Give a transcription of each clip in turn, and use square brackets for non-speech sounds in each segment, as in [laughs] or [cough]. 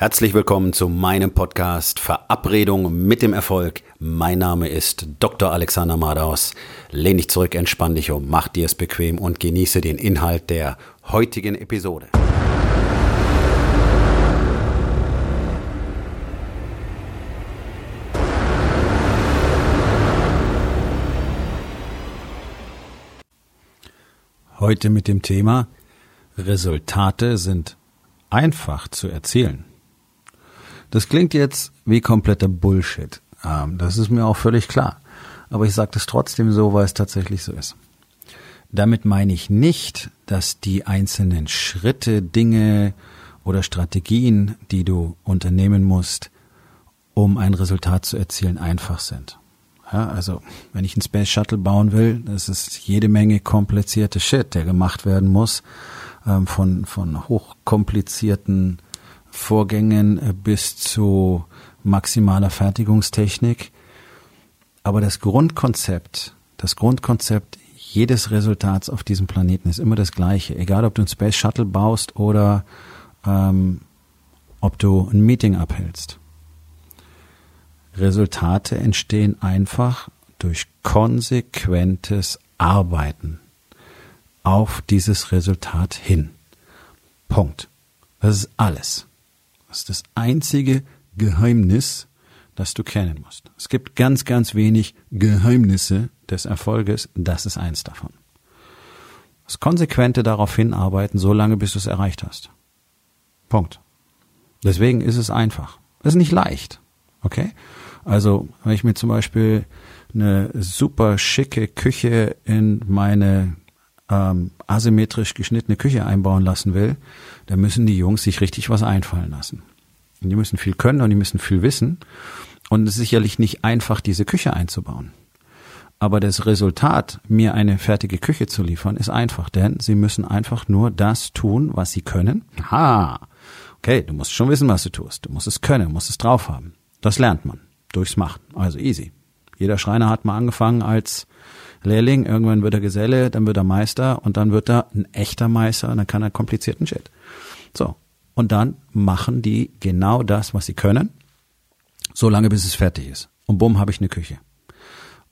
Herzlich willkommen zu meinem Podcast Verabredung mit dem Erfolg. Mein Name ist Dr. Alexander Madaus. Lehn dich zurück, entspann dich um, mach dir es bequem und genieße den Inhalt der heutigen Episode. Heute mit dem Thema Resultate sind einfach zu erzielen. Das klingt jetzt wie kompletter Bullshit. Ähm, das ist mir auch völlig klar. Aber ich sage das trotzdem so, weil es tatsächlich so ist. Damit meine ich nicht, dass die einzelnen Schritte, Dinge oder Strategien, die du unternehmen musst, um ein Resultat zu erzielen, einfach sind. Ja, also, wenn ich einen Space Shuttle bauen will, das ist jede Menge komplizierte Shit, der gemacht werden muss, ähm, von, von hochkomplizierten Vorgängen äh, bis zu maximaler Fertigungstechnik. Aber das Grundkonzept, das Grundkonzept jedes Resultats auf diesem Planeten ist immer das gleiche. Egal, ob du ein Space Shuttle baust oder ähm, ob du ein Meeting abhältst. Resultate entstehen einfach durch konsequentes Arbeiten auf dieses Resultat hin. Punkt. Das ist alles. Das ist das einzige Geheimnis, das du kennen musst. Es gibt ganz, ganz wenig Geheimnisse des Erfolges. Das ist eins davon. Das konsequente darauf hinarbeiten, so lange bis du es erreicht hast. Punkt. Deswegen ist es einfach. Es ist nicht leicht. Okay? Also, wenn ich mir zum Beispiel eine super schicke Küche in meine ähm, asymmetrisch geschnittene Küche einbauen lassen will, da müssen die Jungs sich richtig was einfallen lassen. Und die müssen viel können und die müssen viel wissen. Und es ist sicherlich nicht einfach, diese Küche einzubauen. Aber das Resultat, mir eine fertige Küche zu liefern, ist einfach, denn sie müssen einfach nur das tun, was sie können. Aha. Okay, du musst schon wissen, was du tust. Du musst es können, musst es drauf haben. Das lernt man durchs Machen. Also easy. Jeder Schreiner hat mal angefangen als Lehrling, irgendwann wird er Geselle, dann wird er Meister und dann wird er ein echter Meister und dann kann er komplizierten Shit. So. Und dann machen die genau das, was sie können, so lange bis es fertig ist. Und bumm, habe ich eine Küche.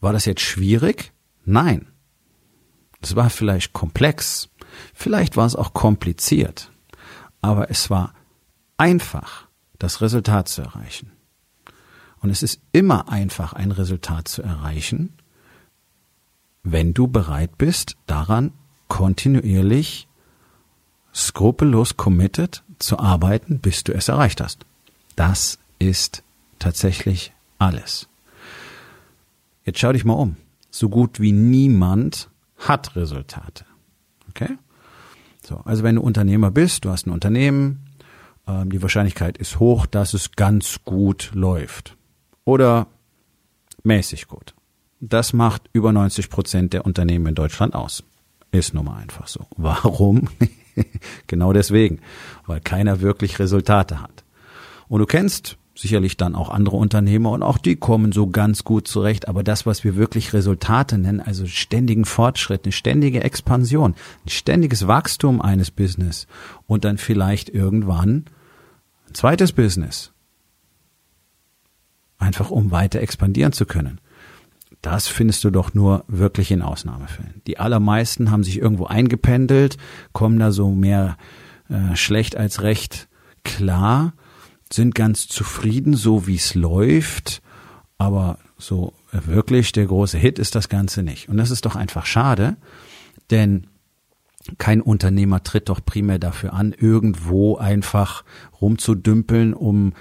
War das jetzt schwierig? Nein. Es war vielleicht komplex, vielleicht war es auch kompliziert, aber es war einfach, das Resultat zu erreichen. Und es ist immer einfach, ein Resultat zu erreichen, wenn du bereit bist, daran kontinuierlich, skrupellos committed zu arbeiten, bis du es erreicht hast. Das ist tatsächlich alles. Jetzt schau dich mal um. So gut wie niemand hat Resultate. Okay? So, also wenn du Unternehmer bist, du hast ein Unternehmen, ähm, die Wahrscheinlichkeit ist hoch, dass es ganz gut läuft. Oder mäßig gut. Das macht über 90 Prozent der Unternehmen in Deutschland aus. Ist nun mal einfach so. [laughs] Warum? [laughs] genau deswegen. Weil keiner wirklich Resultate hat. Und du kennst sicherlich dann auch andere Unternehmer und auch die kommen so ganz gut zurecht. Aber das, was wir wirklich Resultate nennen, also ständigen Fortschritt, eine ständige Expansion, ein ständiges Wachstum eines Business und dann vielleicht irgendwann ein zweites Business. Einfach um weiter expandieren zu können. Das findest du doch nur wirklich in Ausnahmefällen. Die allermeisten haben sich irgendwo eingependelt, kommen da so mehr äh, schlecht als recht klar, sind ganz zufrieden, so wie es läuft, aber so wirklich der große Hit ist das Ganze nicht. Und das ist doch einfach schade, denn kein Unternehmer tritt doch primär dafür an, irgendwo einfach rumzudümpeln, um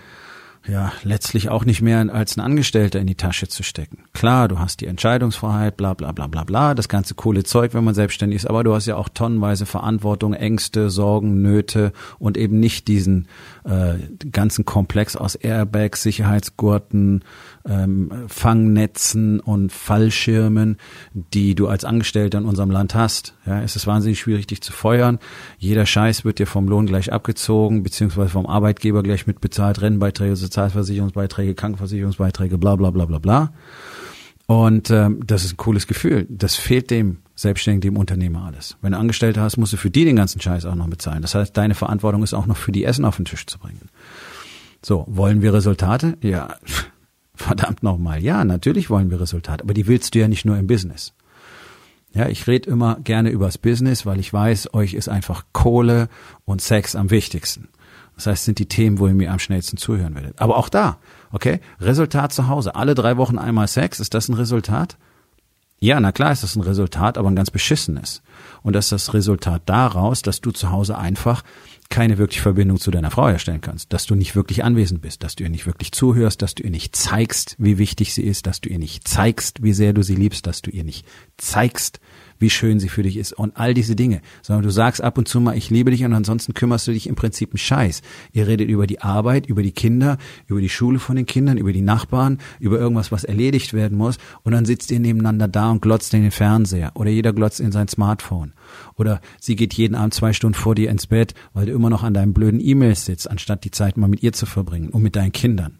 ja letztlich auch nicht mehr als ein Angestellter in die Tasche zu stecken. Klar, du hast die Entscheidungsfreiheit, bla bla bla bla bla, das ganze coole Zeug, wenn man selbstständig ist, aber du hast ja auch tonnenweise Verantwortung, Ängste, Sorgen, Nöte und eben nicht diesen äh, ganzen Komplex aus Airbags, Sicherheitsgurten, ähm, Fangnetzen und Fallschirmen, die du als Angestellter in unserem Land hast. Ja, es ist wahnsinnig schwierig, dich zu feuern. Jeder Scheiß wird dir vom Lohn gleich abgezogen, beziehungsweise vom Arbeitgeber gleich mitbezahlt, Rennbeiträge, Sozialversicherungsbeiträge, Krankenversicherungsbeiträge, bla bla bla bla bla. Und ähm, das ist ein cooles Gefühl. Das fehlt dem Selbstständigen, dem Unternehmer alles. Wenn du Angestellte hast, musst du für die den ganzen Scheiß auch noch bezahlen. Das heißt, deine Verantwortung ist auch noch für die Essen auf den Tisch zu bringen. So, wollen wir Resultate? Ja, verdammt nochmal. Ja, natürlich wollen wir Resultate, aber die willst du ja nicht nur im Business. Ja, ich rede immer gerne übers Business, weil ich weiß, euch ist einfach Kohle und Sex am wichtigsten. Das heißt, sind die Themen, wo ihr mir am schnellsten zuhören werdet. Aber auch da, okay, Resultat zu Hause. Alle drei Wochen einmal Sex, ist das ein Resultat? Ja, na klar ist das ein Resultat, aber ein ganz beschissenes. Und das ist das Resultat daraus, dass du zu Hause einfach keine wirkliche Verbindung zu deiner Frau herstellen kannst, dass du nicht wirklich anwesend bist, dass du ihr nicht wirklich zuhörst, dass du ihr nicht zeigst, wie wichtig sie ist, dass du ihr nicht zeigst, wie sehr du sie liebst, dass du ihr nicht zeigst, wie schön sie für dich ist und all diese Dinge, sondern du sagst ab und zu mal, ich liebe dich und ansonsten kümmerst du dich im Prinzip einen Scheiß. Ihr redet über die Arbeit, über die Kinder, über die Schule von den Kindern, über die Nachbarn, über irgendwas, was erledigt werden muss und dann sitzt ihr nebeneinander da und glotzt in den Fernseher oder jeder glotzt in sein Smartphone oder sie geht jeden Abend zwei Stunden vor dir ins Bett, weil du immer noch an deinen blöden E-Mails sitzt, anstatt die Zeit mal mit ihr zu verbringen und mit deinen Kindern.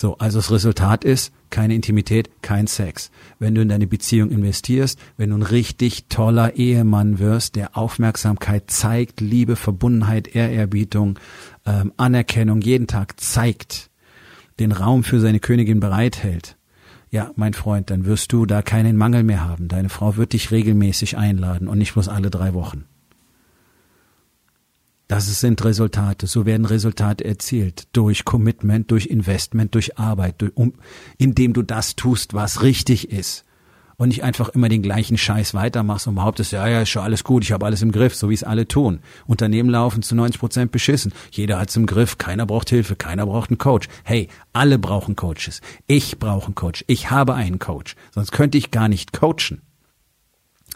So, also das Resultat ist keine Intimität, kein Sex. Wenn du in deine Beziehung investierst, wenn du ein richtig toller Ehemann wirst, der Aufmerksamkeit zeigt, Liebe, Verbundenheit, Ehrerbietung, ähm, Anerkennung jeden Tag zeigt, den Raum für seine Königin bereithält, ja, mein Freund, dann wirst du da keinen Mangel mehr haben. Deine Frau wird dich regelmäßig einladen und nicht bloß alle drei Wochen. Das sind Resultate. So werden Resultate erzielt. Durch Commitment, durch Investment, durch Arbeit, durch, um, indem du das tust, was richtig ist. Und nicht einfach immer den gleichen Scheiß weitermachst und behauptest, ja, ja, ist schon alles gut, ich habe alles im Griff, so wie es alle tun. Unternehmen laufen zu 90 Prozent beschissen. Jeder hat's im Griff, keiner braucht Hilfe, keiner braucht einen Coach. Hey, alle brauchen Coaches. Ich brauche einen Coach. Ich habe einen Coach. Sonst könnte ich gar nicht coachen.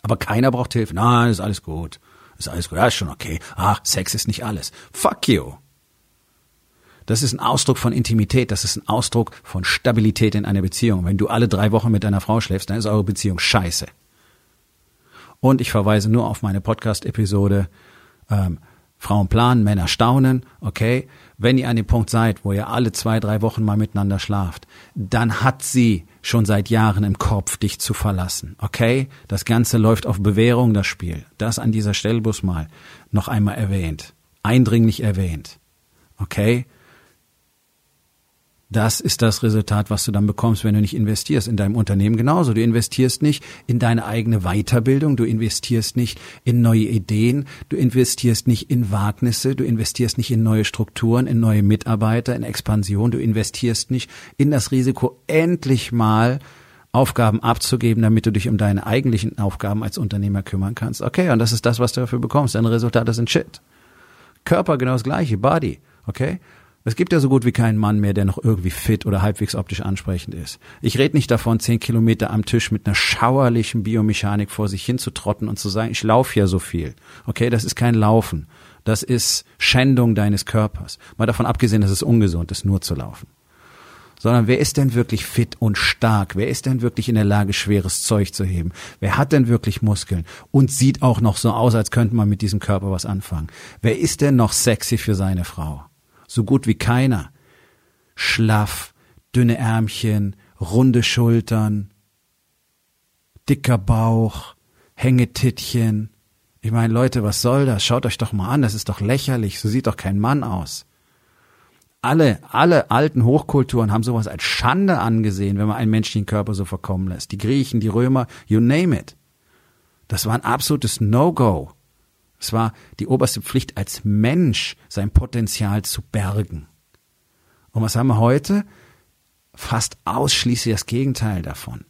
Aber keiner braucht Hilfe. Nein, ist alles gut. Ist alles gut, ja, ist schon okay. Ach, Sex ist nicht alles. Fuck you. Das ist ein Ausdruck von Intimität, das ist ein Ausdruck von Stabilität in einer Beziehung. Wenn du alle drei Wochen mit deiner Frau schläfst, dann ist eure Beziehung scheiße. Und ich verweise nur auf meine Podcast-Episode ähm, Frauen planen, Männer staunen, okay? Wenn ihr an dem Punkt seid, wo ihr alle zwei, drei Wochen mal miteinander schlaft, dann hat sie schon seit Jahren im Kopf, dich zu verlassen, okay? Das Ganze läuft auf Bewährung, das Spiel. Das an dieser Stelle bloß mal noch einmal erwähnt. Eindringlich erwähnt. Okay? Das ist das Resultat, was du dann bekommst, wenn du nicht investierst. In deinem Unternehmen genauso. Du investierst nicht in deine eigene Weiterbildung, du investierst nicht in neue Ideen, du investierst nicht in Wagnisse, du investierst nicht in neue Strukturen, in neue Mitarbeiter, in Expansion, du investierst nicht in das Risiko, endlich mal Aufgaben abzugeben, damit du dich um deine eigentlichen Aufgaben als Unternehmer kümmern kannst. Okay, und das ist das, was du dafür bekommst. Deine Resultate sind Shit. Körper genau das gleiche, Body. Okay? Es gibt ja so gut wie keinen Mann mehr, der noch irgendwie fit oder halbwegs optisch ansprechend ist. Ich rede nicht davon, zehn Kilometer am Tisch mit einer schauerlichen Biomechanik vor sich hinzutrotten und zu sagen, ich laufe ja so viel. Okay, das ist kein Laufen. Das ist Schändung deines Körpers. Mal davon abgesehen, dass es ungesund ist, nur zu laufen. Sondern wer ist denn wirklich fit und stark? Wer ist denn wirklich in der Lage, schweres Zeug zu heben? Wer hat denn wirklich Muskeln und sieht auch noch so aus, als könnte man mit diesem Körper was anfangen? Wer ist denn noch sexy für seine Frau? So gut wie keiner. Schlaff, dünne Ärmchen, runde Schultern, dicker Bauch, Hängetittchen. Ich meine, Leute, was soll das? Schaut euch doch mal an, das ist doch lächerlich, so sieht doch kein Mann aus. Alle, alle alten Hochkulturen haben sowas als Schande angesehen, wenn man einen menschlichen Körper so verkommen lässt. Die Griechen, die Römer, you name it. Das war ein absolutes No-Go. Es war die oberste Pflicht als Mensch, sein Potenzial zu bergen. Und was haben wir heute? Fast ausschließlich das Gegenteil davon.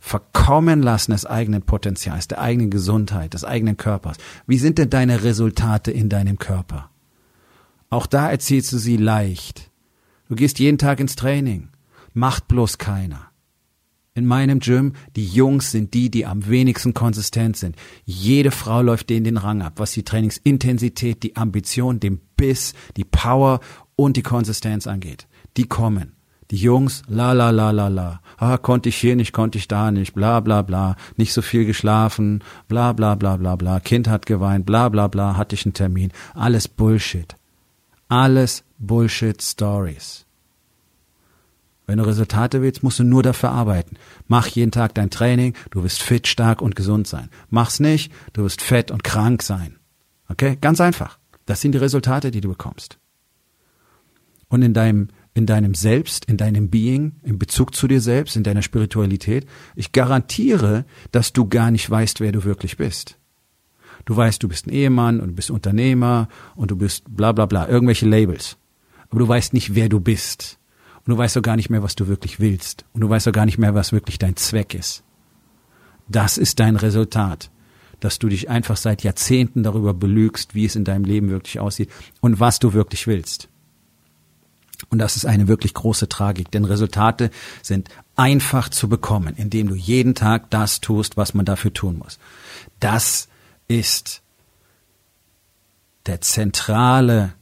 Verkommen lassen des eigenen Potenzials, der eigenen Gesundheit, des eigenen Körpers. Wie sind denn deine Resultate in deinem Körper? Auch da erzielst du sie leicht. Du gehst jeden Tag ins Training. Macht bloß keiner in meinem Gym, die Jungs sind die, die am wenigsten konsistent sind. Jede Frau läuft denen den Rang ab, was die Trainingsintensität, die Ambition, den Biss, die Power und die Konsistenz angeht. Die kommen. Die Jungs, la la la la la. Ah, konnte ich hier nicht, konnte ich da nicht, bla bla bla. Nicht so viel geschlafen, bla bla bla bla bla. Kind hat geweint, bla bla bla, hatte ich einen Termin. Alles Bullshit. Alles Bullshit Stories. Wenn du Resultate willst, musst du nur dafür arbeiten. Mach jeden Tag dein Training, du wirst fit, stark und gesund sein. Mach's nicht, du wirst fett und krank sein. Okay? Ganz einfach. Das sind die Resultate, die du bekommst. und in deinem in deinem Selbst, in deinem Being, in Bezug zu dir selbst, in deiner Spiritualität, ich garantiere, dass du gar nicht weißt, wer du wirklich bist. Du weißt, du bist ein Ehemann und du bist Unternehmer und du bist bla bla bla, irgendwelche Labels. Aber du weißt nicht, wer du bist. Und du weißt auch gar nicht mehr, was du wirklich willst. Und du weißt auch gar nicht mehr, was wirklich dein Zweck ist. Das ist dein Resultat, dass du dich einfach seit Jahrzehnten darüber belügst, wie es in deinem Leben wirklich aussieht und was du wirklich willst. Und das ist eine wirklich große Tragik, denn Resultate sind einfach zu bekommen, indem du jeden Tag das tust, was man dafür tun muss. Das ist der zentrale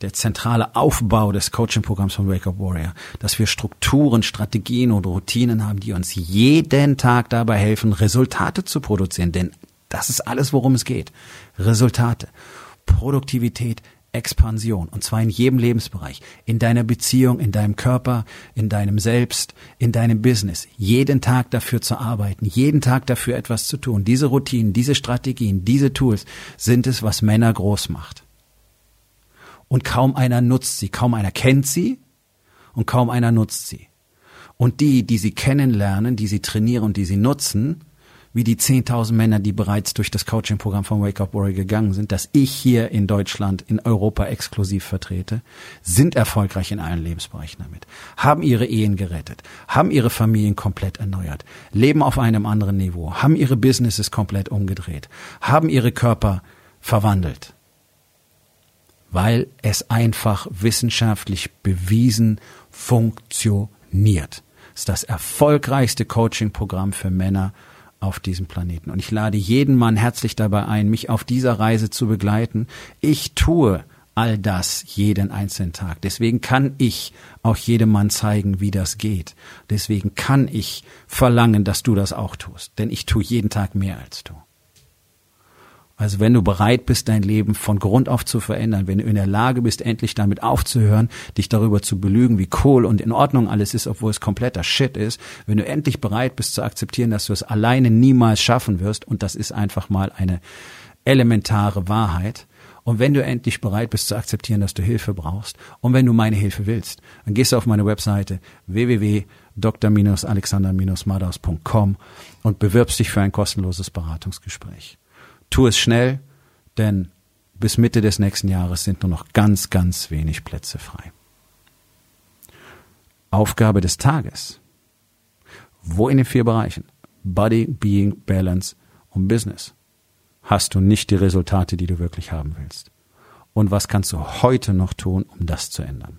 der zentrale Aufbau des Coaching-Programms von Wake Up Warrior, dass wir Strukturen, Strategien und Routinen haben, die uns jeden Tag dabei helfen, Resultate zu produzieren. Denn das ist alles, worum es geht. Resultate, Produktivität, Expansion. Und zwar in jedem Lebensbereich. In deiner Beziehung, in deinem Körper, in deinem Selbst, in deinem Business. Jeden Tag dafür zu arbeiten, jeden Tag dafür etwas zu tun. Diese Routinen, diese Strategien, diese Tools sind es, was Männer groß macht. Und kaum einer nutzt sie. Kaum einer kennt sie und kaum einer nutzt sie. Und die, die sie kennenlernen, die sie trainieren und die sie nutzen, wie die 10.000 Männer, die bereits durch das Coaching-Programm von Wake Up Warrior gegangen sind, das ich hier in Deutschland, in Europa exklusiv vertrete, sind erfolgreich in allen Lebensbereichen damit, haben ihre Ehen gerettet, haben ihre Familien komplett erneuert, leben auf einem anderen Niveau, haben ihre Businesses komplett umgedreht, haben ihre Körper verwandelt, weil es einfach wissenschaftlich bewiesen funktioniert. Es ist das erfolgreichste Coaching-Programm für Männer auf diesem Planeten. Und ich lade jeden Mann herzlich dabei ein, mich auf dieser Reise zu begleiten. Ich tue all das jeden einzelnen Tag. Deswegen kann ich auch jedem Mann zeigen, wie das geht. Deswegen kann ich verlangen, dass du das auch tust. Denn ich tue jeden Tag mehr als du. Also wenn du bereit bist, dein Leben von Grund auf zu verändern, wenn du in der Lage bist, endlich damit aufzuhören, dich darüber zu belügen, wie cool und in Ordnung alles ist, obwohl es kompletter Shit ist, wenn du endlich bereit bist zu akzeptieren, dass du es alleine niemals schaffen wirst, und das ist einfach mal eine elementare Wahrheit, und wenn du endlich bereit bist zu akzeptieren, dass du Hilfe brauchst, und wenn du meine Hilfe willst, dann gehst du auf meine Webseite www.dr-alexander-madaus.com und bewirbst dich für ein kostenloses Beratungsgespräch. Tu es schnell, denn bis Mitte des nächsten Jahres sind nur noch ganz, ganz wenig Plätze frei. Aufgabe des Tages. Wo in den vier Bereichen Body, Being, Balance und Business hast du nicht die Resultate, die du wirklich haben willst? Und was kannst du heute noch tun, um das zu ändern?